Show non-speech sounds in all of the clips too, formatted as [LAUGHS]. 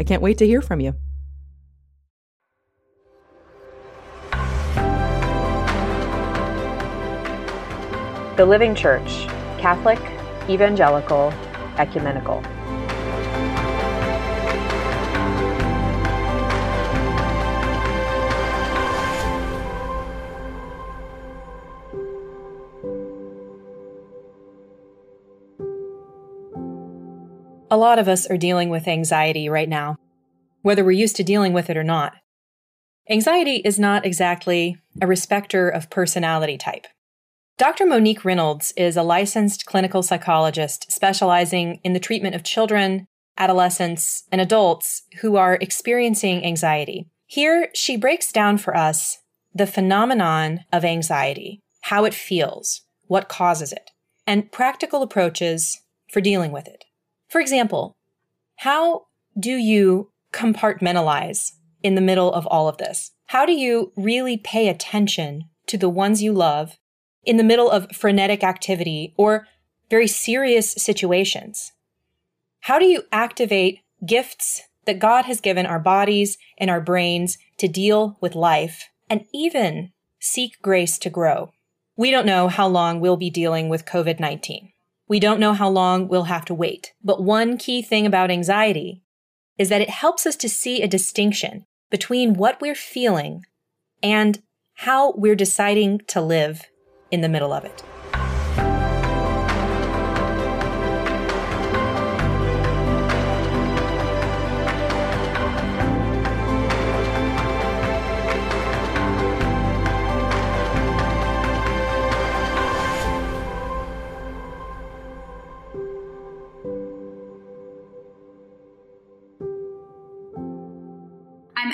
I can't wait to hear from you. The Living Church Catholic, Evangelical, Ecumenical. A lot of us are dealing with anxiety right now, whether we're used to dealing with it or not. Anxiety is not exactly a respecter of personality type. Dr. Monique Reynolds is a licensed clinical psychologist specializing in the treatment of children, adolescents, and adults who are experiencing anxiety. Here, she breaks down for us the phenomenon of anxiety, how it feels, what causes it, and practical approaches for dealing with it. For example, how do you compartmentalize in the middle of all of this? How do you really pay attention to the ones you love in the middle of frenetic activity or very serious situations? How do you activate gifts that God has given our bodies and our brains to deal with life and even seek grace to grow? We don't know how long we'll be dealing with COVID 19. We don't know how long we'll have to wait. But one key thing about anxiety is that it helps us to see a distinction between what we're feeling and how we're deciding to live in the middle of it.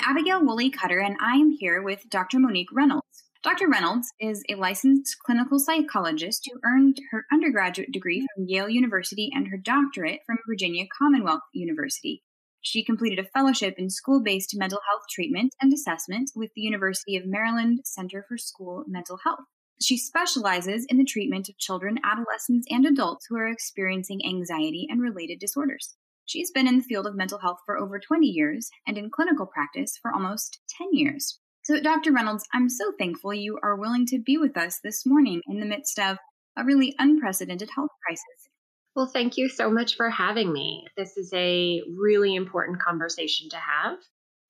Abigail Woolley Cutter, and I am here with Dr. Monique Reynolds. Dr. Reynolds is a licensed clinical psychologist who earned her undergraduate degree from Yale University and her doctorate from Virginia Commonwealth University. She completed a fellowship in school based mental health treatment and assessment with the University of Maryland Center for School Mental Health. She specializes in the treatment of children, adolescents, and adults who are experiencing anxiety and related disorders. She's been in the field of mental health for over 20 years and in clinical practice for almost 10 years. So, Dr. Reynolds, I'm so thankful you are willing to be with us this morning in the midst of a really unprecedented health crisis. Well, thank you so much for having me. This is a really important conversation to have.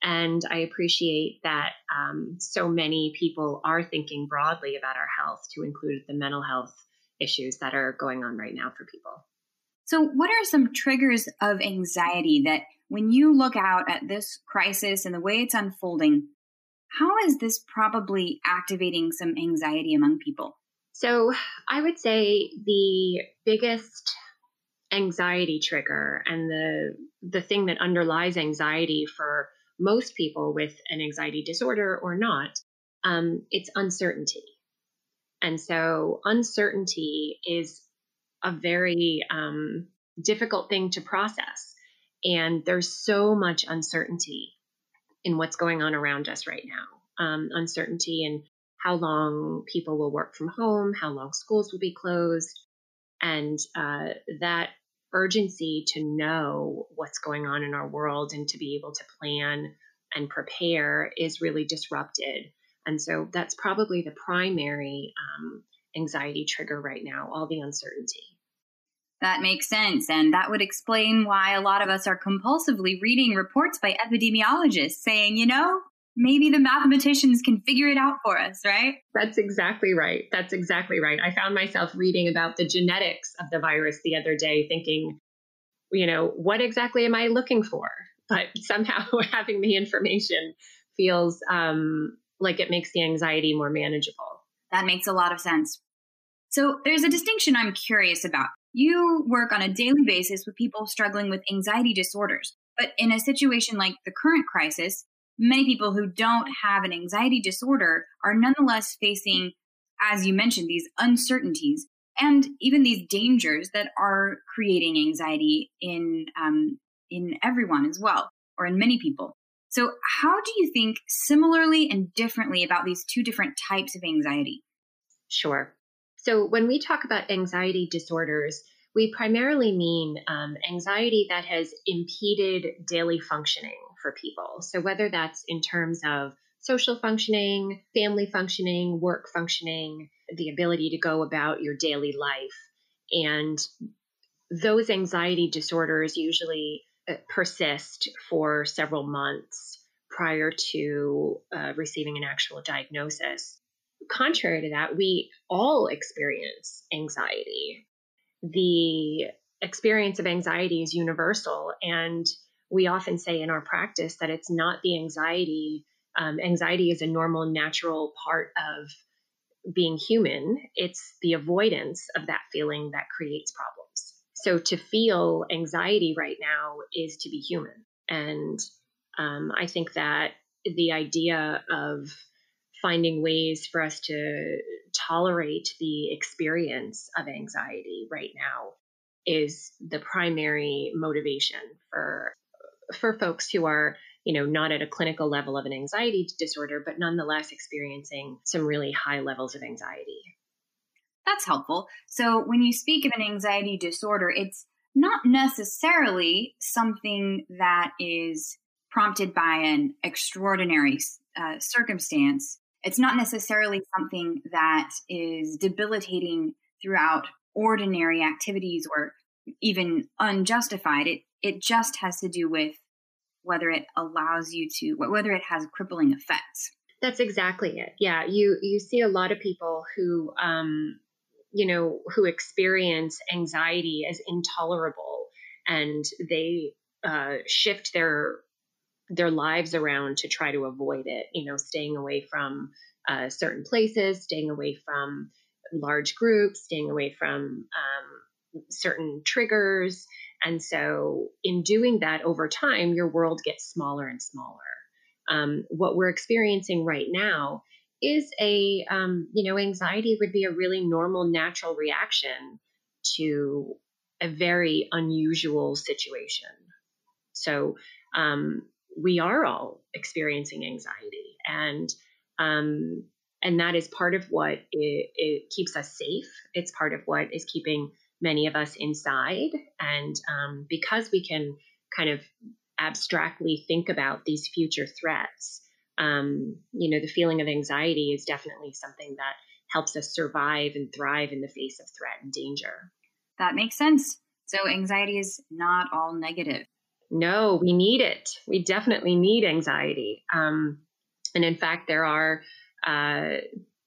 And I appreciate that um, so many people are thinking broadly about our health to include the mental health issues that are going on right now for people. So, what are some triggers of anxiety that when you look out at this crisis and the way it's unfolding, how is this probably activating some anxiety among people? So, I would say the biggest anxiety trigger and the the thing that underlies anxiety for most people with an anxiety disorder or not, um, it's uncertainty. And so, uncertainty is a very um, difficult thing to process. And there's so much uncertainty in what's going on around us right now. Um, uncertainty in how long people will work from home, how long schools will be closed, And uh, that urgency to know what's going on in our world and to be able to plan and prepare is really disrupted. And so that's probably the primary um, anxiety trigger right now, all the uncertainty. That makes sense. And that would explain why a lot of us are compulsively reading reports by epidemiologists saying, you know, maybe the mathematicians can figure it out for us, right? That's exactly right. That's exactly right. I found myself reading about the genetics of the virus the other day, thinking, you know, what exactly am I looking for? But [LAUGHS] somehow [LAUGHS] having the information feels um, like it makes the anxiety more manageable. That makes a lot of sense. So there's a distinction I'm curious about. You work on a daily basis with people struggling with anxiety disorders. But in a situation like the current crisis, many people who don't have an anxiety disorder are nonetheless facing, as you mentioned, these uncertainties and even these dangers that are creating anxiety in um, in everyone as well, or in many people. So, how do you think similarly and differently about these two different types of anxiety? Sure. So, when we talk about anxiety disorders, we primarily mean um, anxiety that has impeded daily functioning for people. So, whether that's in terms of social functioning, family functioning, work functioning, the ability to go about your daily life. And those anxiety disorders usually uh, persist for several months prior to uh, receiving an actual diagnosis contrary to that, we all experience anxiety. The experience of anxiety is universal. And we often say in our practice that it's not the anxiety. Um, anxiety is a normal, natural part of being human. It's the avoidance of that feeling that creates problems. So to feel anxiety right now is to be human. And um, I think that the idea of finding ways for us to tolerate the experience of anxiety right now is the primary motivation for for folks who are you know not at a clinical level of an anxiety disorder but nonetheless experiencing some really high levels of anxiety. That's helpful. So when you speak of an anxiety disorder it's not necessarily something that is prompted by an extraordinary uh, circumstance it's not necessarily something that is debilitating throughout ordinary activities or even unjustified. It it just has to do with whether it allows you to whether it has crippling effects. That's exactly it. Yeah, you you see a lot of people who um you know who experience anxiety as intolerable and they uh, shift their their lives around to try to avoid it, you know, staying away from uh, certain places, staying away from large groups, staying away from um, certain triggers. And so, in doing that over time, your world gets smaller and smaller. Um, what we're experiencing right now is a, um, you know, anxiety would be a really normal, natural reaction to a very unusual situation. So, um, we are all experiencing anxiety. And um, and that is part of what it, it, keeps us safe. It's part of what is keeping many of us inside. And um, because we can kind of abstractly think about these future threats um, you know the feeling of anxiety is definitely something that helps us survive and thrive in the face of threat and danger. That makes sense. So anxiety is not all negative no, we need it. We definitely need anxiety. Um, and in fact, there are uh,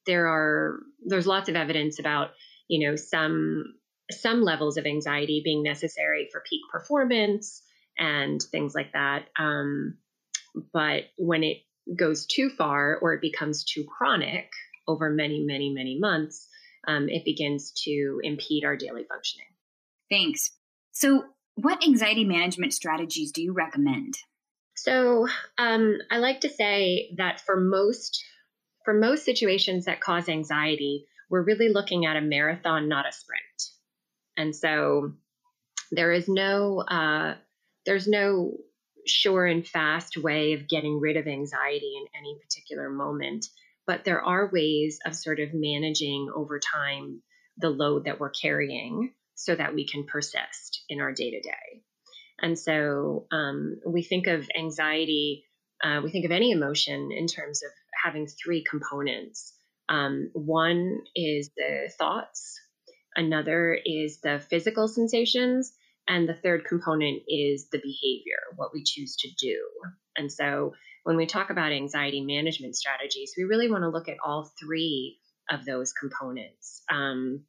there are there's lots of evidence about you know some some levels of anxiety being necessary for peak performance and things like that. Um, but when it goes too far or it becomes too chronic over many, many, many months, um, it begins to impede our daily functioning. Thanks. So, what anxiety management strategies do you recommend? So, um, I like to say that for most for most situations that cause anxiety, we're really looking at a marathon, not a sprint. And so, there is no uh, there's no sure and fast way of getting rid of anxiety in any particular moment, but there are ways of sort of managing over time the load that we're carrying so that we can persist in our day to day. And so um, we think of anxiety, uh, we think of any emotion in terms of having three components. Um, one is the thoughts, another is the physical sensations, and the third component is the behavior, what we choose to do. And so when we talk about anxiety management strategies, we really want to look at all three of those components. Um,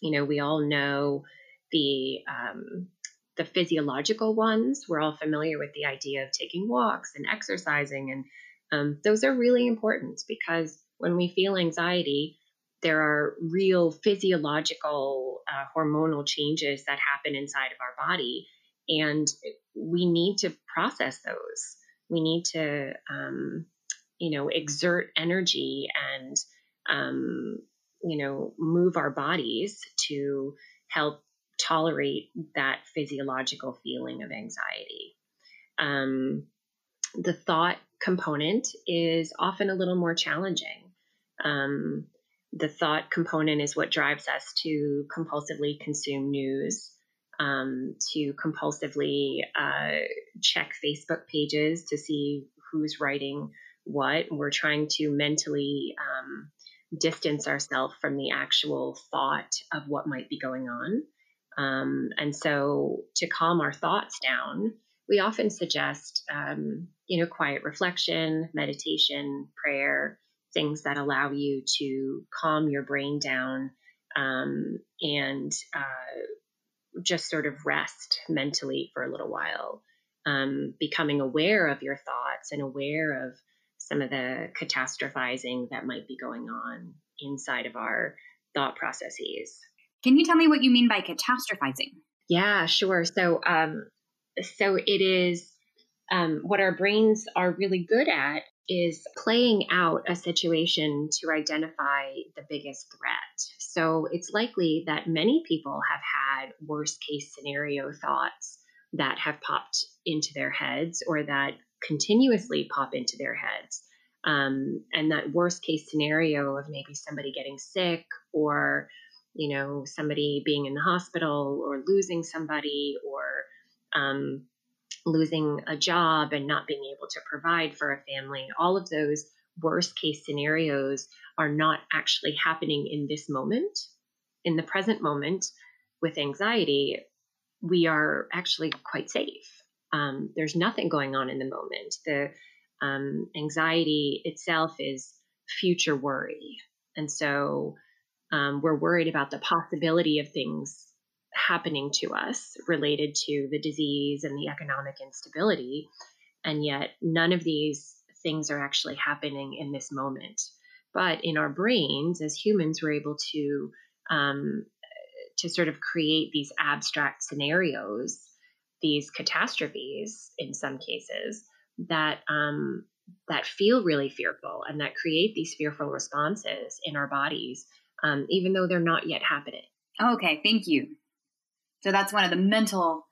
you know, we all know the um, the physiological ones. We're all familiar with the idea of taking walks and exercising, and um, those are really important because when we feel anxiety, there are real physiological uh, hormonal changes that happen inside of our body, and we need to process those. We need to, um, you know, exert energy and, um, you know, move our bodies to help tolerate that physiological feeling of anxiety. Um, the thought component is often a little more challenging. Um, the thought component is what drives us to compulsively consume news, um, to compulsively uh, check Facebook pages to see who's writing what. We're trying to mentally um, distance ourselves from the actual thought of what might be going on. Um, and so, to calm our thoughts down, we often suggest, um, you know, quiet reflection, meditation, prayer, things that allow you to calm your brain down um, and uh, just sort of rest mentally for a little while. Um, becoming aware of your thoughts and aware of some of the catastrophizing that might be going on inside of our thought processes. Can you tell me what you mean by catastrophizing? Yeah, sure. So, um, so it is um, what our brains are really good at is playing out a situation to identify the biggest threat. So it's likely that many people have had worst case scenario thoughts that have popped into their heads or that continuously pop into their heads. Um, and that worst case scenario of maybe somebody getting sick or you know somebody being in the hospital or losing somebody or um, losing a job and not being able to provide for a family, all of those worst case scenarios are not actually happening in this moment. In the present moment, with anxiety, we are actually quite safe. Um, there's nothing going on in the moment. The um, anxiety itself is future worry. And so um, we're worried about the possibility of things happening to us related to the disease and the economic instability. And yet, none of these things are actually happening in this moment. But in our brains, as humans, we're able to um, to sort of create these abstract scenarios, these catastrophes in some cases that um, that feel really fearful and that create these fearful responses in our bodies, um, even though they're not yet happening. Okay, thank you. So that's one of the mental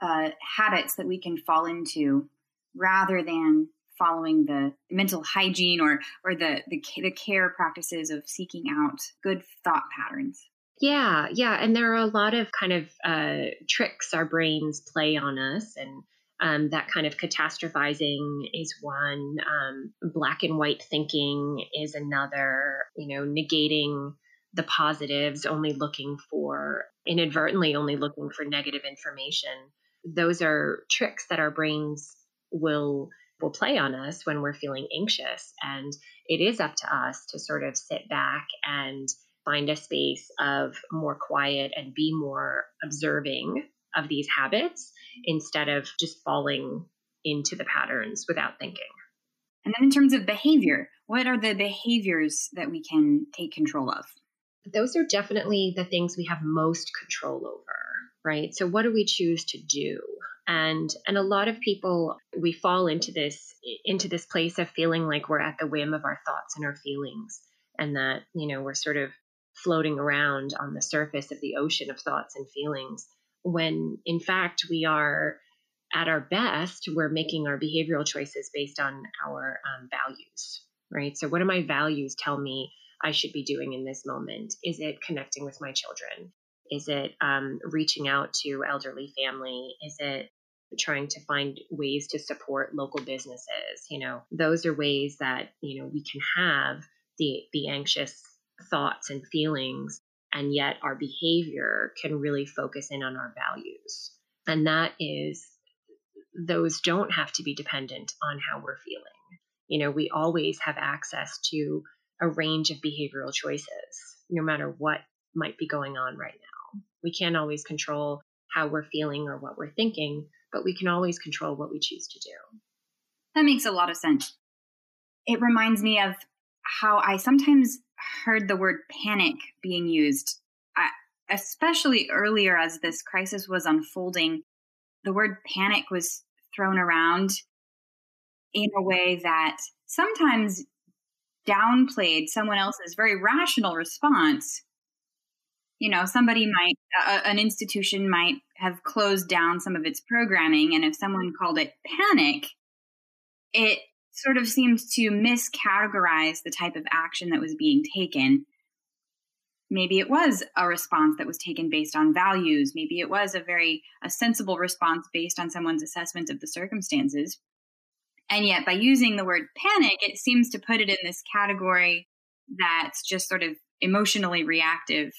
uh, habits that we can fall into rather than following the mental hygiene or or the, the the care practices of seeking out good thought patterns. Yeah, yeah, and there are a lot of kind of uh, tricks our brains play on us, and um, that kind of catastrophizing is one. Um, black and white thinking is another. You know, negating the positives, only looking for inadvertently only looking for negative information. Those are tricks that our brains will will play on us when we're feeling anxious and it is up to us to sort of sit back and find a space of more quiet and be more observing of these habits instead of just falling into the patterns without thinking. And then in terms of behavior, what are the behaviors that we can take control of? those are definitely the things we have most control over, right? So what do we choose to do? And and a lot of people we fall into this into this place of feeling like we're at the whim of our thoughts and our feelings and that, you know, we're sort of floating around on the surface of the ocean of thoughts and feelings when in fact we are at our best we're making our behavioral choices based on our um, values right so what do my values tell me I should be doing in this moment? Is it connecting with my children? Is it um, reaching out to elderly family? Is it trying to find ways to support local businesses? You know, those are ways that, you know, we can have the, the anxious thoughts and feelings, and yet our behavior can really focus in on our values. And that is, those don't have to be dependent on how we're feeling. You know, we always have access to a range of behavioral choices, no matter what might be going on right now. We can't always control how we're feeling or what we're thinking, but we can always control what we choose to do. That makes a lot of sense. It reminds me of how I sometimes heard the word panic being used, especially earlier as this crisis was unfolding. The word panic was thrown around in a way that sometimes downplayed someone else's very rational response. You know, somebody might, an institution might have closed down some of its programming, and if someone called it panic, it sort of seemed to miscategorize the type of action that was being taken. Maybe it was a response that was taken based on values. Maybe it was a very a sensible response based on someone's assessment of the circumstances. And yet, by using the word panic, it seems to put it in this category that's just sort of emotionally reactive.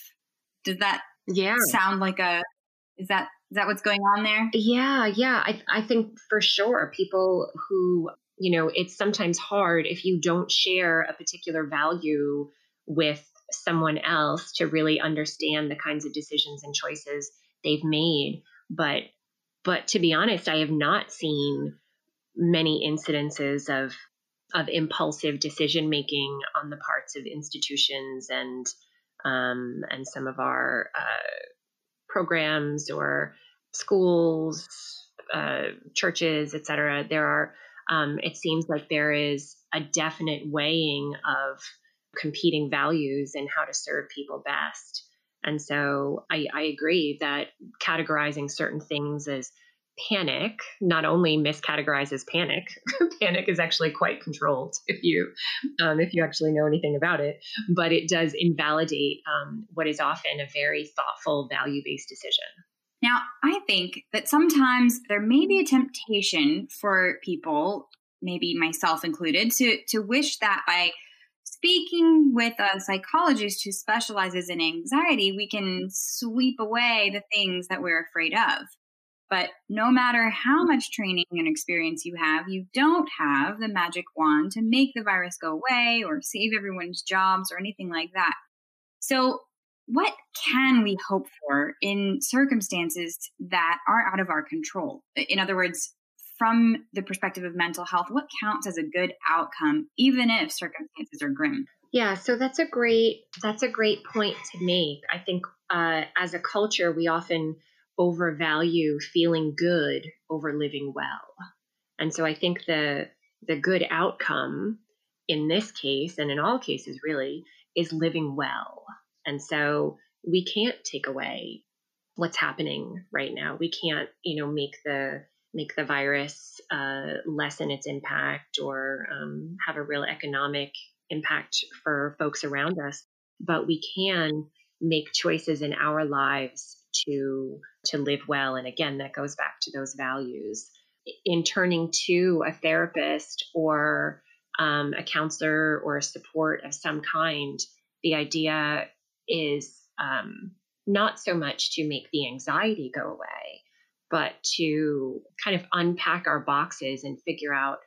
Does that yeah. sound like a is that is that what's going on there? Yeah, yeah. I I think for sure people who, you know, it's sometimes hard if you don't share a particular value with someone else to really understand the kinds of decisions and choices they've made. But but to be honest, I have not seen many incidences of of impulsive decision making on the parts of institutions and um, and some of our uh, programs or schools, uh, churches, etc. There are um, it seems like there is a definite weighing of competing values and how to serve people best. And so I, I agree that categorizing certain things as panic not only miscategorizes panic [LAUGHS] panic is actually quite controlled [LAUGHS] if you um, if you actually know anything about it but it does invalidate um, what is often a very thoughtful value-based decision now i think that sometimes there may be a temptation for people maybe myself included to to wish that by speaking with a psychologist who specializes in anxiety we can sweep away the things that we're afraid of but no matter how much training and experience you have, you don't have the magic wand to make the virus go away or save everyone's jobs or anything like that. So, what can we hope for in circumstances that are out of our control? In other words, from the perspective of mental health, what counts as a good outcome, even if circumstances are grim? Yeah, so that's a great that's a great point to make. I think uh, as a culture, we often overvalue feeling good over living well. And so I think the the good outcome in this case and in all cases really is living well. And so we can't take away what's happening right now. We can't, you know, make the make the virus uh, lessen its impact or um, have a real economic impact for folks around us. But we can make choices in our lives to to live well and again that goes back to those values in turning to a therapist or um, a counselor or a support of some kind the idea is um, not so much to make the anxiety go away but to kind of unpack our boxes and figure out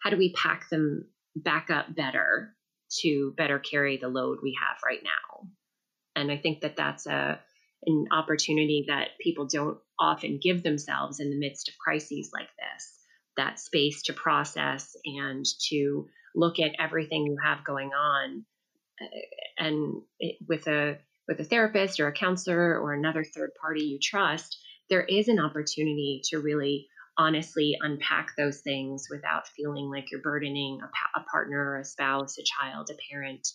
how do we pack them back up better to better carry the load we have right now. And i think that that's a an opportunity that people don't often give themselves in the midst of crises like this that space to process and to look at everything you have going on and it, with a with a therapist or a counselor or another third party you trust there is an opportunity to really honestly unpack those things without feeling like you're burdening a, pa- a partner a spouse a child a parent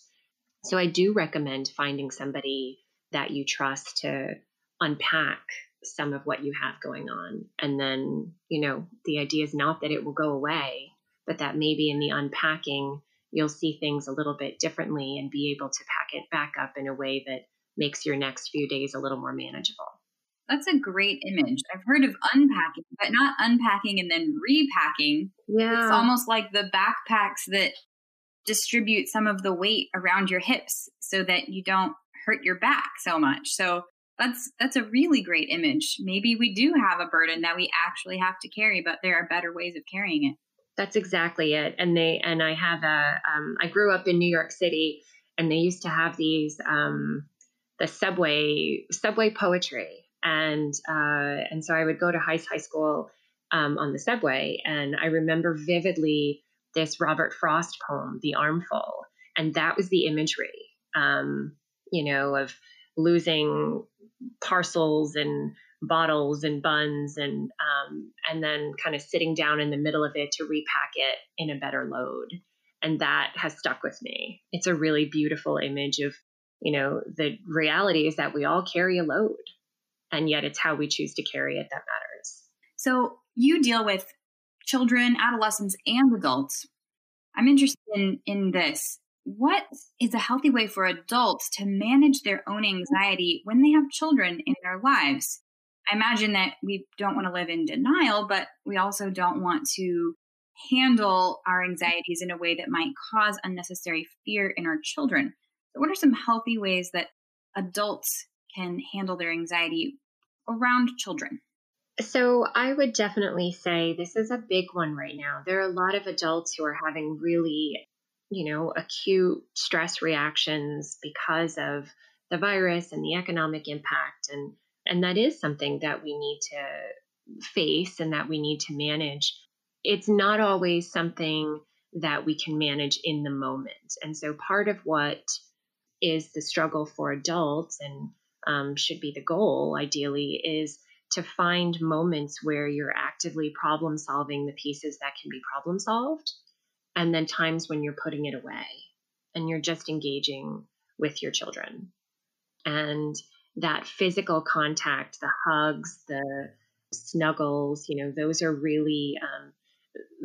so i do recommend finding somebody that you trust to unpack some of what you have going on. And then, you know, the idea is not that it will go away, but that maybe in the unpacking, you'll see things a little bit differently and be able to pack it back up in a way that makes your next few days a little more manageable. That's a great image. I've heard of unpacking, but not unpacking and then repacking. Yeah. It's almost like the backpacks that distribute some of the weight around your hips so that you don't hurt your back so much. So that's that's a really great image. Maybe we do have a burden that we actually have to carry, but there are better ways of carrying it. That's exactly it. And they and I have a um, I grew up in New York City, and they used to have these um, the subway subway poetry, and uh, and so I would go to high high school um, on the subway, and I remember vividly this Robert Frost poem, "The Armful," and that was the imagery, um, you know, of losing parcels and bottles and buns and um, and then kind of sitting down in the middle of it to repack it in a better load. And that has stuck with me. It's a really beautiful image of you know the reality is that we all carry a load and yet it's how we choose to carry it that matters. So you deal with children adolescents and adults. I'm interested in in this. What is a healthy way for adults to manage their own anxiety when they have children in their lives? I imagine that we don't want to live in denial, but we also don't want to handle our anxieties in a way that might cause unnecessary fear in our children. So what are some healthy ways that adults can handle their anxiety around children? So, I would definitely say this is a big one right now. There are a lot of adults who are having really you know, acute stress reactions because of the virus and the economic impact. And, and that is something that we need to face and that we need to manage. It's not always something that we can manage in the moment. And so part of what is the struggle for adults and um, should be the goal, ideally, is to find moments where you're actively problem solving the pieces that can be problem solved and then times when you're putting it away and you're just engaging with your children. And that physical contact, the hugs, the snuggles, you know, those are really, um,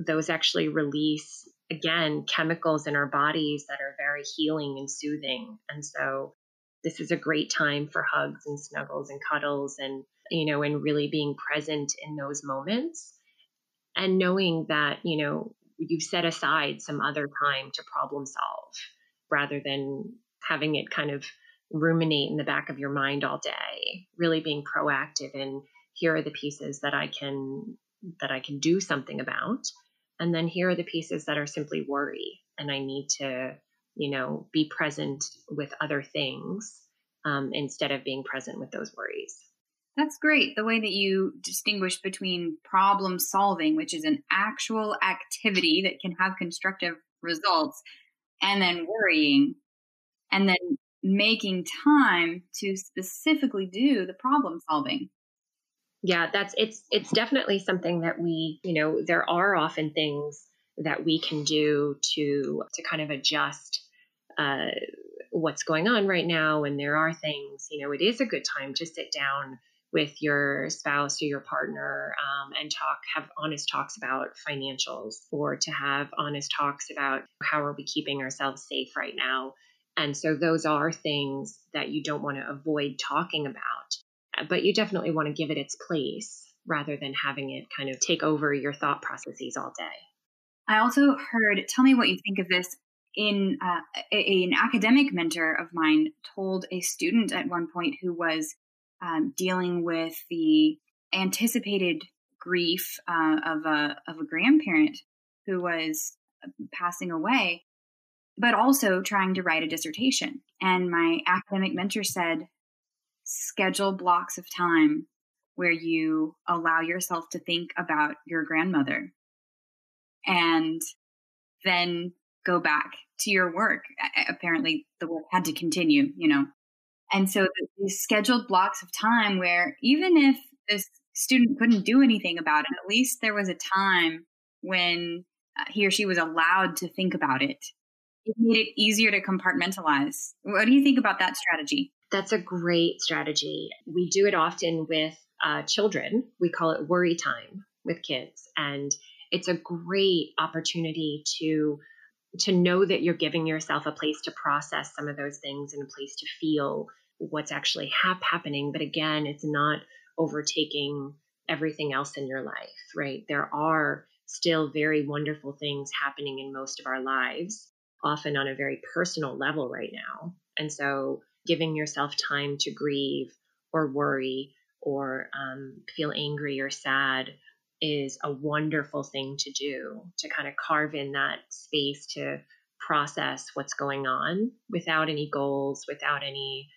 those actually release, again, chemicals in our bodies that are very healing and soothing. And so this is a great time for hugs and snuggles and cuddles and, you know, and really being present in those moments and knowing that, you know, you've set aside some other time to problem solve rather than having it kind of ruminate in the back of your mind all day really being proactive and here are the pieces that i can that i can do something about and then here are the pieces that are simply worry and i need to you know be present with other things um, instead of being present with those worries that's great. The way that you distinguish between problem solving, which is an actual activity that can have constructive results, and then worrying, and then making time to specifically do the problem solving. Yeah, that's it's it's definitely something that we, you know, there are often things that we can do to to kind of adjust uh, what's going on right now and there are things you know it is a good time to sit down with your spouse or your partner um, and talk have honest talks about financials or to have honest talks about how are we keeping ourselves safe right now and so those are things that you don't want to avoid talking about but you definitely want to give it its place rather than having it kind of take over your thought processes all day. I also heard tell me what you think of this in uh, a, an academic mentor of mine told a student at one point who was um, dealing with the anticipated grief uh, of a of a grandparent who was uh, passing away, but also trying to write a dissertation. And my academic mentor said, schedule blocks of time where you allow yourself to think about your grandmother and then go back to your work. Apparently, the work had to continue, you know. And so these scheduled blocks of time where even if this student couldn't do anything about it, at least there was a time when uh, he or she was allowed to think about it. It made it easier to compartmentalize. What do you think about that strategy? That's a great strategy. We do it often with uh, children. We call it worry time with kids. And it's a great opportunity to to know that you're giving yourself a place to process some of those things and a place to feel what's actually hap- happening. But again, it's not overtaking everything else in your life, right? There are still very wonderful things happening in most of our lives, often on a very personal level right now. And so giving yourself time to grieve or worry or um, feel angry or sad is a wonderful thing to do to kind of carve in that space to process what's going on without any goals, without any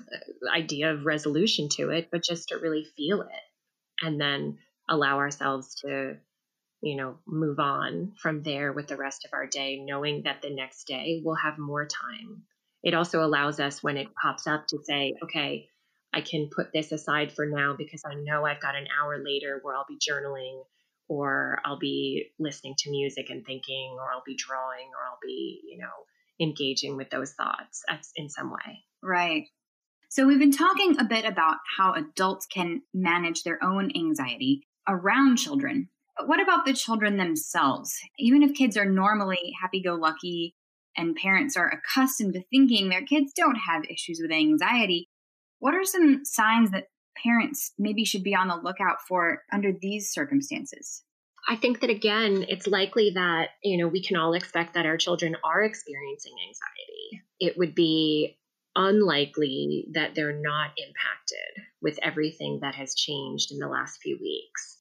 uh, idea of resolution to it, but just to really feel it and then allow ourselves to, you know, move on from there with the rest of our day, knowing that the next day we'll have more time. It also allows us when it pops up to say, okay, I can put this aside for now because I know I've got an hour later where I'll be journaling or I'll be listening to music and thinking or I'll be drawing or I'll be, you know, engaging with those thoughts in some way. Right. So we've been talking a bit about how adults can manage their own anxiety around children. But what about the children themselves? Even if kids are normally happy go lucky and parents are accustomed to thinking their kids don't have issues with anxiety, what are some signs that parents maybe should be on the lookout for under these circumstances? I think that again, it's likely that, you know, we can all expect that our children are experiencing anxiety. It would be unlikely that they're not impacted with everything that has changed in the last few weeks.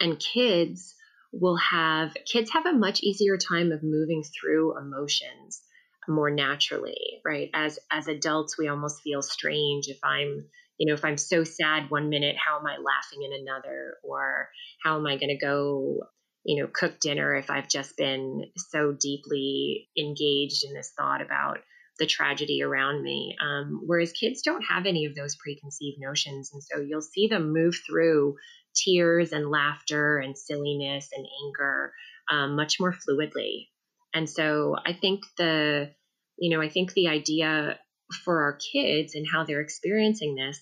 And kids will have kids have a much easier time of moving through emotions more naturally, right? As as adults, we almost feel strange if I'm, you know, if I'm so sad one minute, how am I laughing in another? Or how am I going to go, you know, cook dinner if I've just been so deeply engaged in this thought about the tragedy around me. Um, whereas kids don't have any of those preconceived notions. And so you'll see them move through tears and laughter and silliness and anger um, much more fluidly. And so I think the, you know, I think the idea for our kids and how they're experiencing this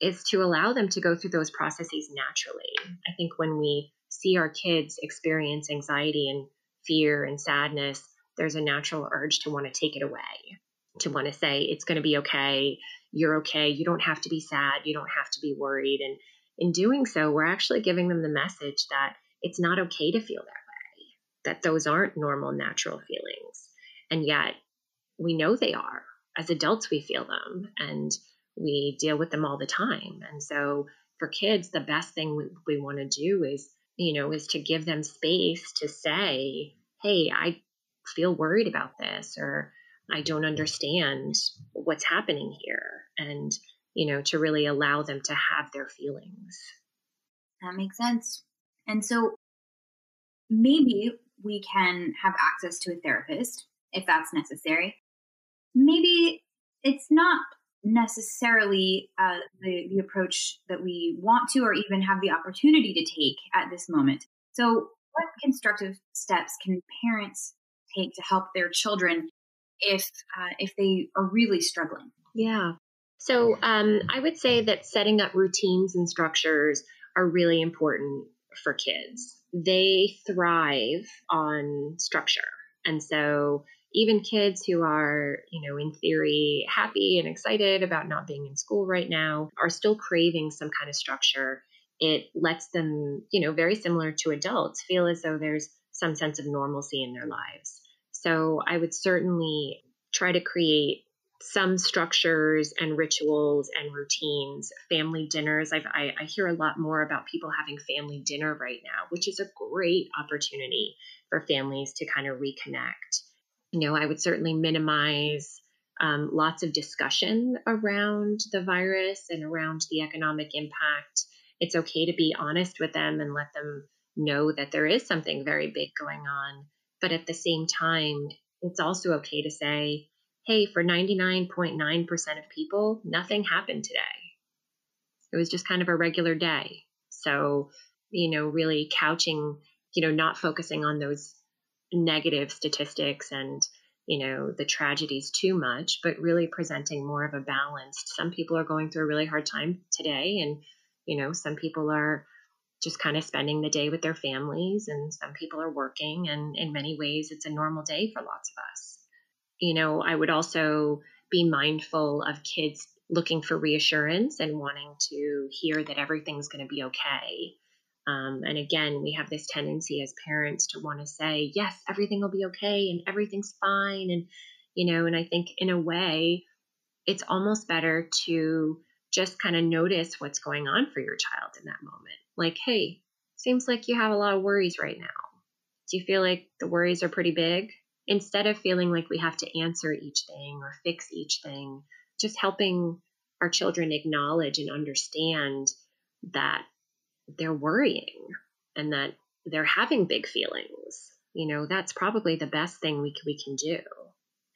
is to allow them to go through those processes naturally. I think when we see our kids experience anxiety and fear and sadness, there's a natural urge to want to take it away, to want to say, it's going to be okay. You're okay. You don't have to be sad. You don't have to be worried. And in doing so, we're actually giving them the message that it's not okay to feel that way, that those aren't normal, natural feelings. And yet we know they are. As adults, we feel them and we deal with them all the time. And so for kids, the best thing we, we want to do is, you know, is to give them space to say, hey, I feel worried about this, or I don't understand what's happening here. And, you know, to really allow them to have their feelings. That makes sense. And so maybe we can have access to a therapist if that's necessary. Maybe it's not necessarily uh, the, the approach that we want to or even have the opportunity to take at this moment. So, what constructive steps can parents take to help their children if uh, if they are really struggling? Yeah. So um, I would say that setting up routines and structures are really important for kids they thrive on structure. And so even kids who are, you know, in theory happy and excited about not being in school right now are still craving some kind of structure. It lets them, you know, very similar to adults, feel as though there's some sense of normalcy in their lives. So I would certainly try to create some structures and rituals and routines, family dinners. I've, I, I hear a lot more about people having family dinner right now, which is a great opportunity for families to kind of reconnect. You know, I would certainly minimize um, lots of discussion around the virus and around the economic impact. It's okay to be honest with them and let them know that there is something very big going on. But at the same time, it's also okay to say, hey, for 99.9% of people, nothing happened today. It was just kind of a regular day. So, you know, really couching, you know, not focusing on those negative statistics and, you know, the tragedies too much, but really presenting more of a balanced. Some people are going through a really hard time today, and, you know, some people are just kind of spending the day with their families, and some people are working. And in many ways, it's a normal day for lots of us you know, I would also be mindful of kids looking for reassurance and wanting to hear that everything's going to be okay. Um, and again, we have this tendency as parents to want to say, yes, everything will be okay and everything's fine. And, you know, and I think in a way, it's almost better to just kind of notice what's going on for your child in that moment. Like, hey, seems like you have a lot of worries right now. Do you feel like the worries are pretty big? Instead of feeling like we have to answer each thing or fix each thing, just helping our children acknowledge and understand that they're worrying and that they're having big feelings. You know, that's probably the best thing we, we can do.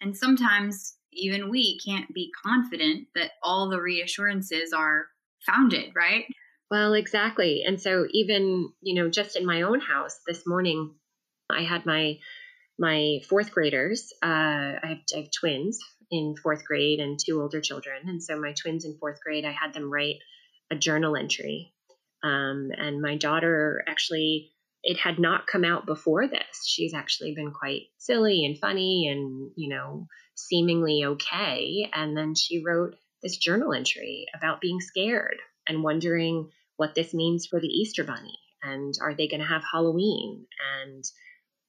And sometimes even we can't be confident that all the reassurances are founded, right? Well, exactly. And so even, you know, just in my own house this morning, I had my my fourth graders. Uh, I, have, I have twins in fourth grade and two older children, and so my twins in fourth grade, I had them write a journal entry. Um, and my daughter actually, it had not come out before this. She's actually been quite silly and funny, and you know, seemingly okay. And then she wrote this journal entry about being scared and wondering what this means for the Easter Bunny and are they going to have Halloween and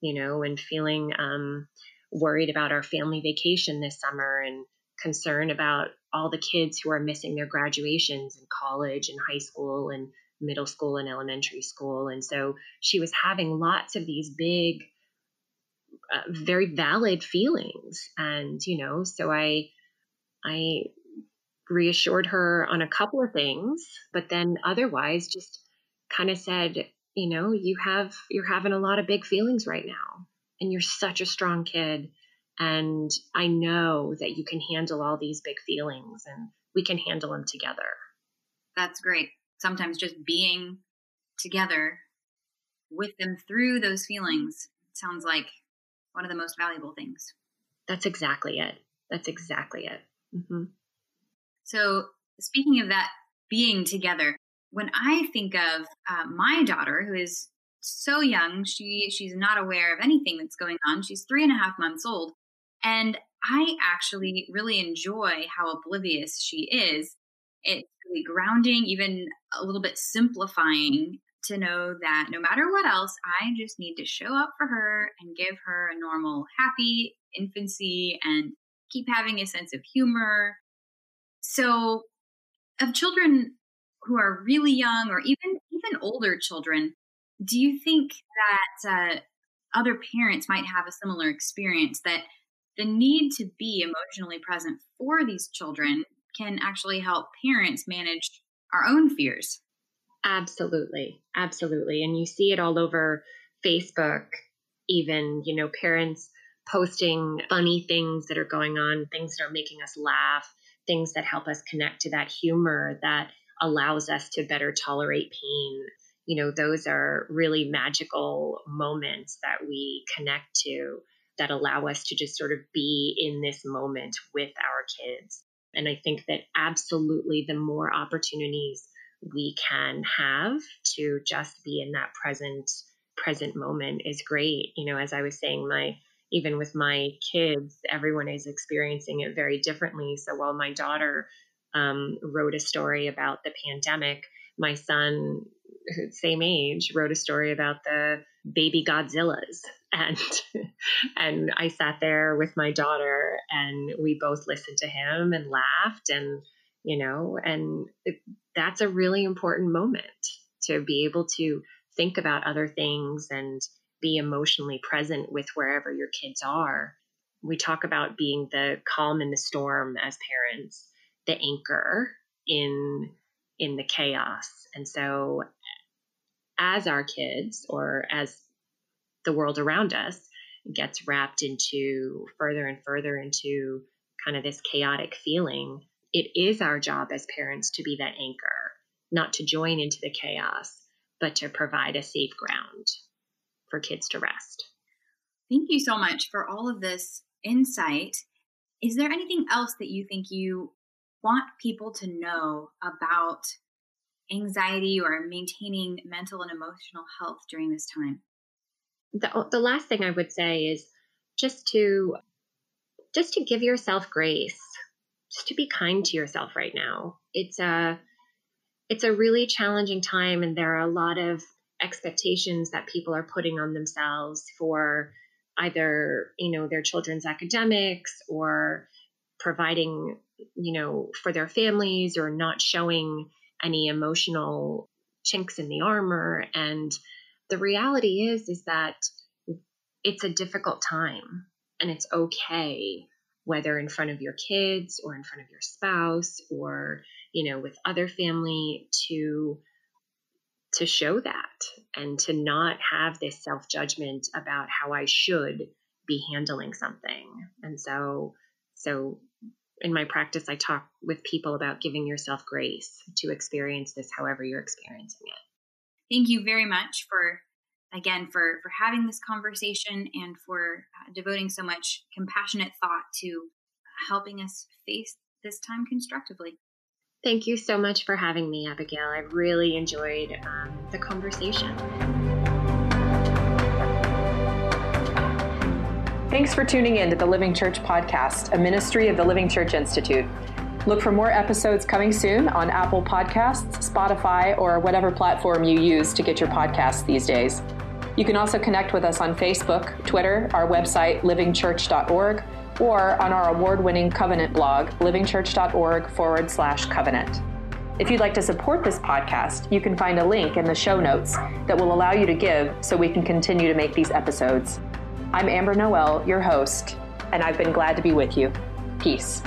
you know and feeling um, worried about our family vacation this summer and concern about all the kids who are missing their graduations in college and high school and middle school and elementary school. And so she was having lots of these big uh, very valid feelings. And you know so i i reassured her on a couple of things, but then otherwise just kind of said, you know, you have you're having a lot of big feelings right now and you're such a strong kid and I know that you can handle all these big feelings and we can handle them together. That's great. Sometimes just being together with them through those feelings sounds like one of the most valuable things. That's exactly it. That's exactly it. Mm-hmm. So, speaking of that being together, when I think of uh, my daughter, who is so young, she she's not aware of anything that's going on. She's three and a half months old, and I actually really enjoy how oblivious she is. It's really grounding, even a little bit simplifying to know that no matter what else, I just need to show up for her and give her a normal, happy infancy and keep having a sense of humor so, of children who are really young or even even older children, do you think that uh, other parents might have a similar experience that the need to be emotionally present for these children can actually help parents manage our own fears? Absolutely. Absolutely. And you see it all over Facebook, even, you know, parents posting funny things that are going on, things that are making us laugh things that help us connect to that humor that allows us to better tolerate pain. You know, those are really magical moments that we connect to that allow us to just sort of be in this moment with our kids. And I think that absolutely the more opportunities we can have to just be in that present present moment is great. You know, as I was saying, my even with my kids, everyone is experiencing it very differently. So while my daughter um, wrote a story about the pandemic, my son, same age, wrote a story about the baby Godzillas. [LAUGHS] And and I sat there with my daughter, and we both listened to him and laughed, and you know, and it, that's a really important moment to be able to think about other things and be emotionally present with wherever your kids are. We talk about being the calm in the storm as parents, the anchor in in the chaos. And so as our kids or as the world around us gets wrapped into further and further into kind of this chaotic feeling, it is our job as parents to be that anchor, not to join into the chaos, but to provide a safe ground for kids to rest. Thank you so much for all of this insight. Is there anything else that you think you want people to know about anxiety or maintaining mental and emotional health during this time? The, the last thing I would say is just to just to give yourself grace. just to be kind to yourself right now. It's a it's a really challenging time and there are a lot of expectations that people are putting on themselves for either, you know, their children's academics or providing, you know, for their families or not showing any emotional chinks in the armor and the reality is is that it's a difficult time and it's okay whether in front of your kids or in front of your spouse or you know with other family to to show that and to not have this self judgment about how I should be handling something. And so so in my practice I talk with people about giving yourself grace to experience this however you're experiencing it. Thank you very much for again for for having this conversation and for uh, devoting so much compassionate thought to helping us face this time constructively. Thank you so much for having me, Abigail. I really enjoyed um, the conversation. Thanks for tuning in to the Living Church Podcast, a ministry of the Living Church Institute. Look for more episodes coming soon on Apple Podcasts, Spotify, or whatever platform you use to get your podcasts these days. You can also connect with us on Facebook, Twitter, our website, livingchurch.org, or on our award winning Covenant blog, livingchurch.org forward slash covenant. If you'd like to support this podcast, you can find a link in the show notes that will allow you to give so we can continue to make these episodes. I'm Amber Noel, your host, and I've been glad to be with you. Peace.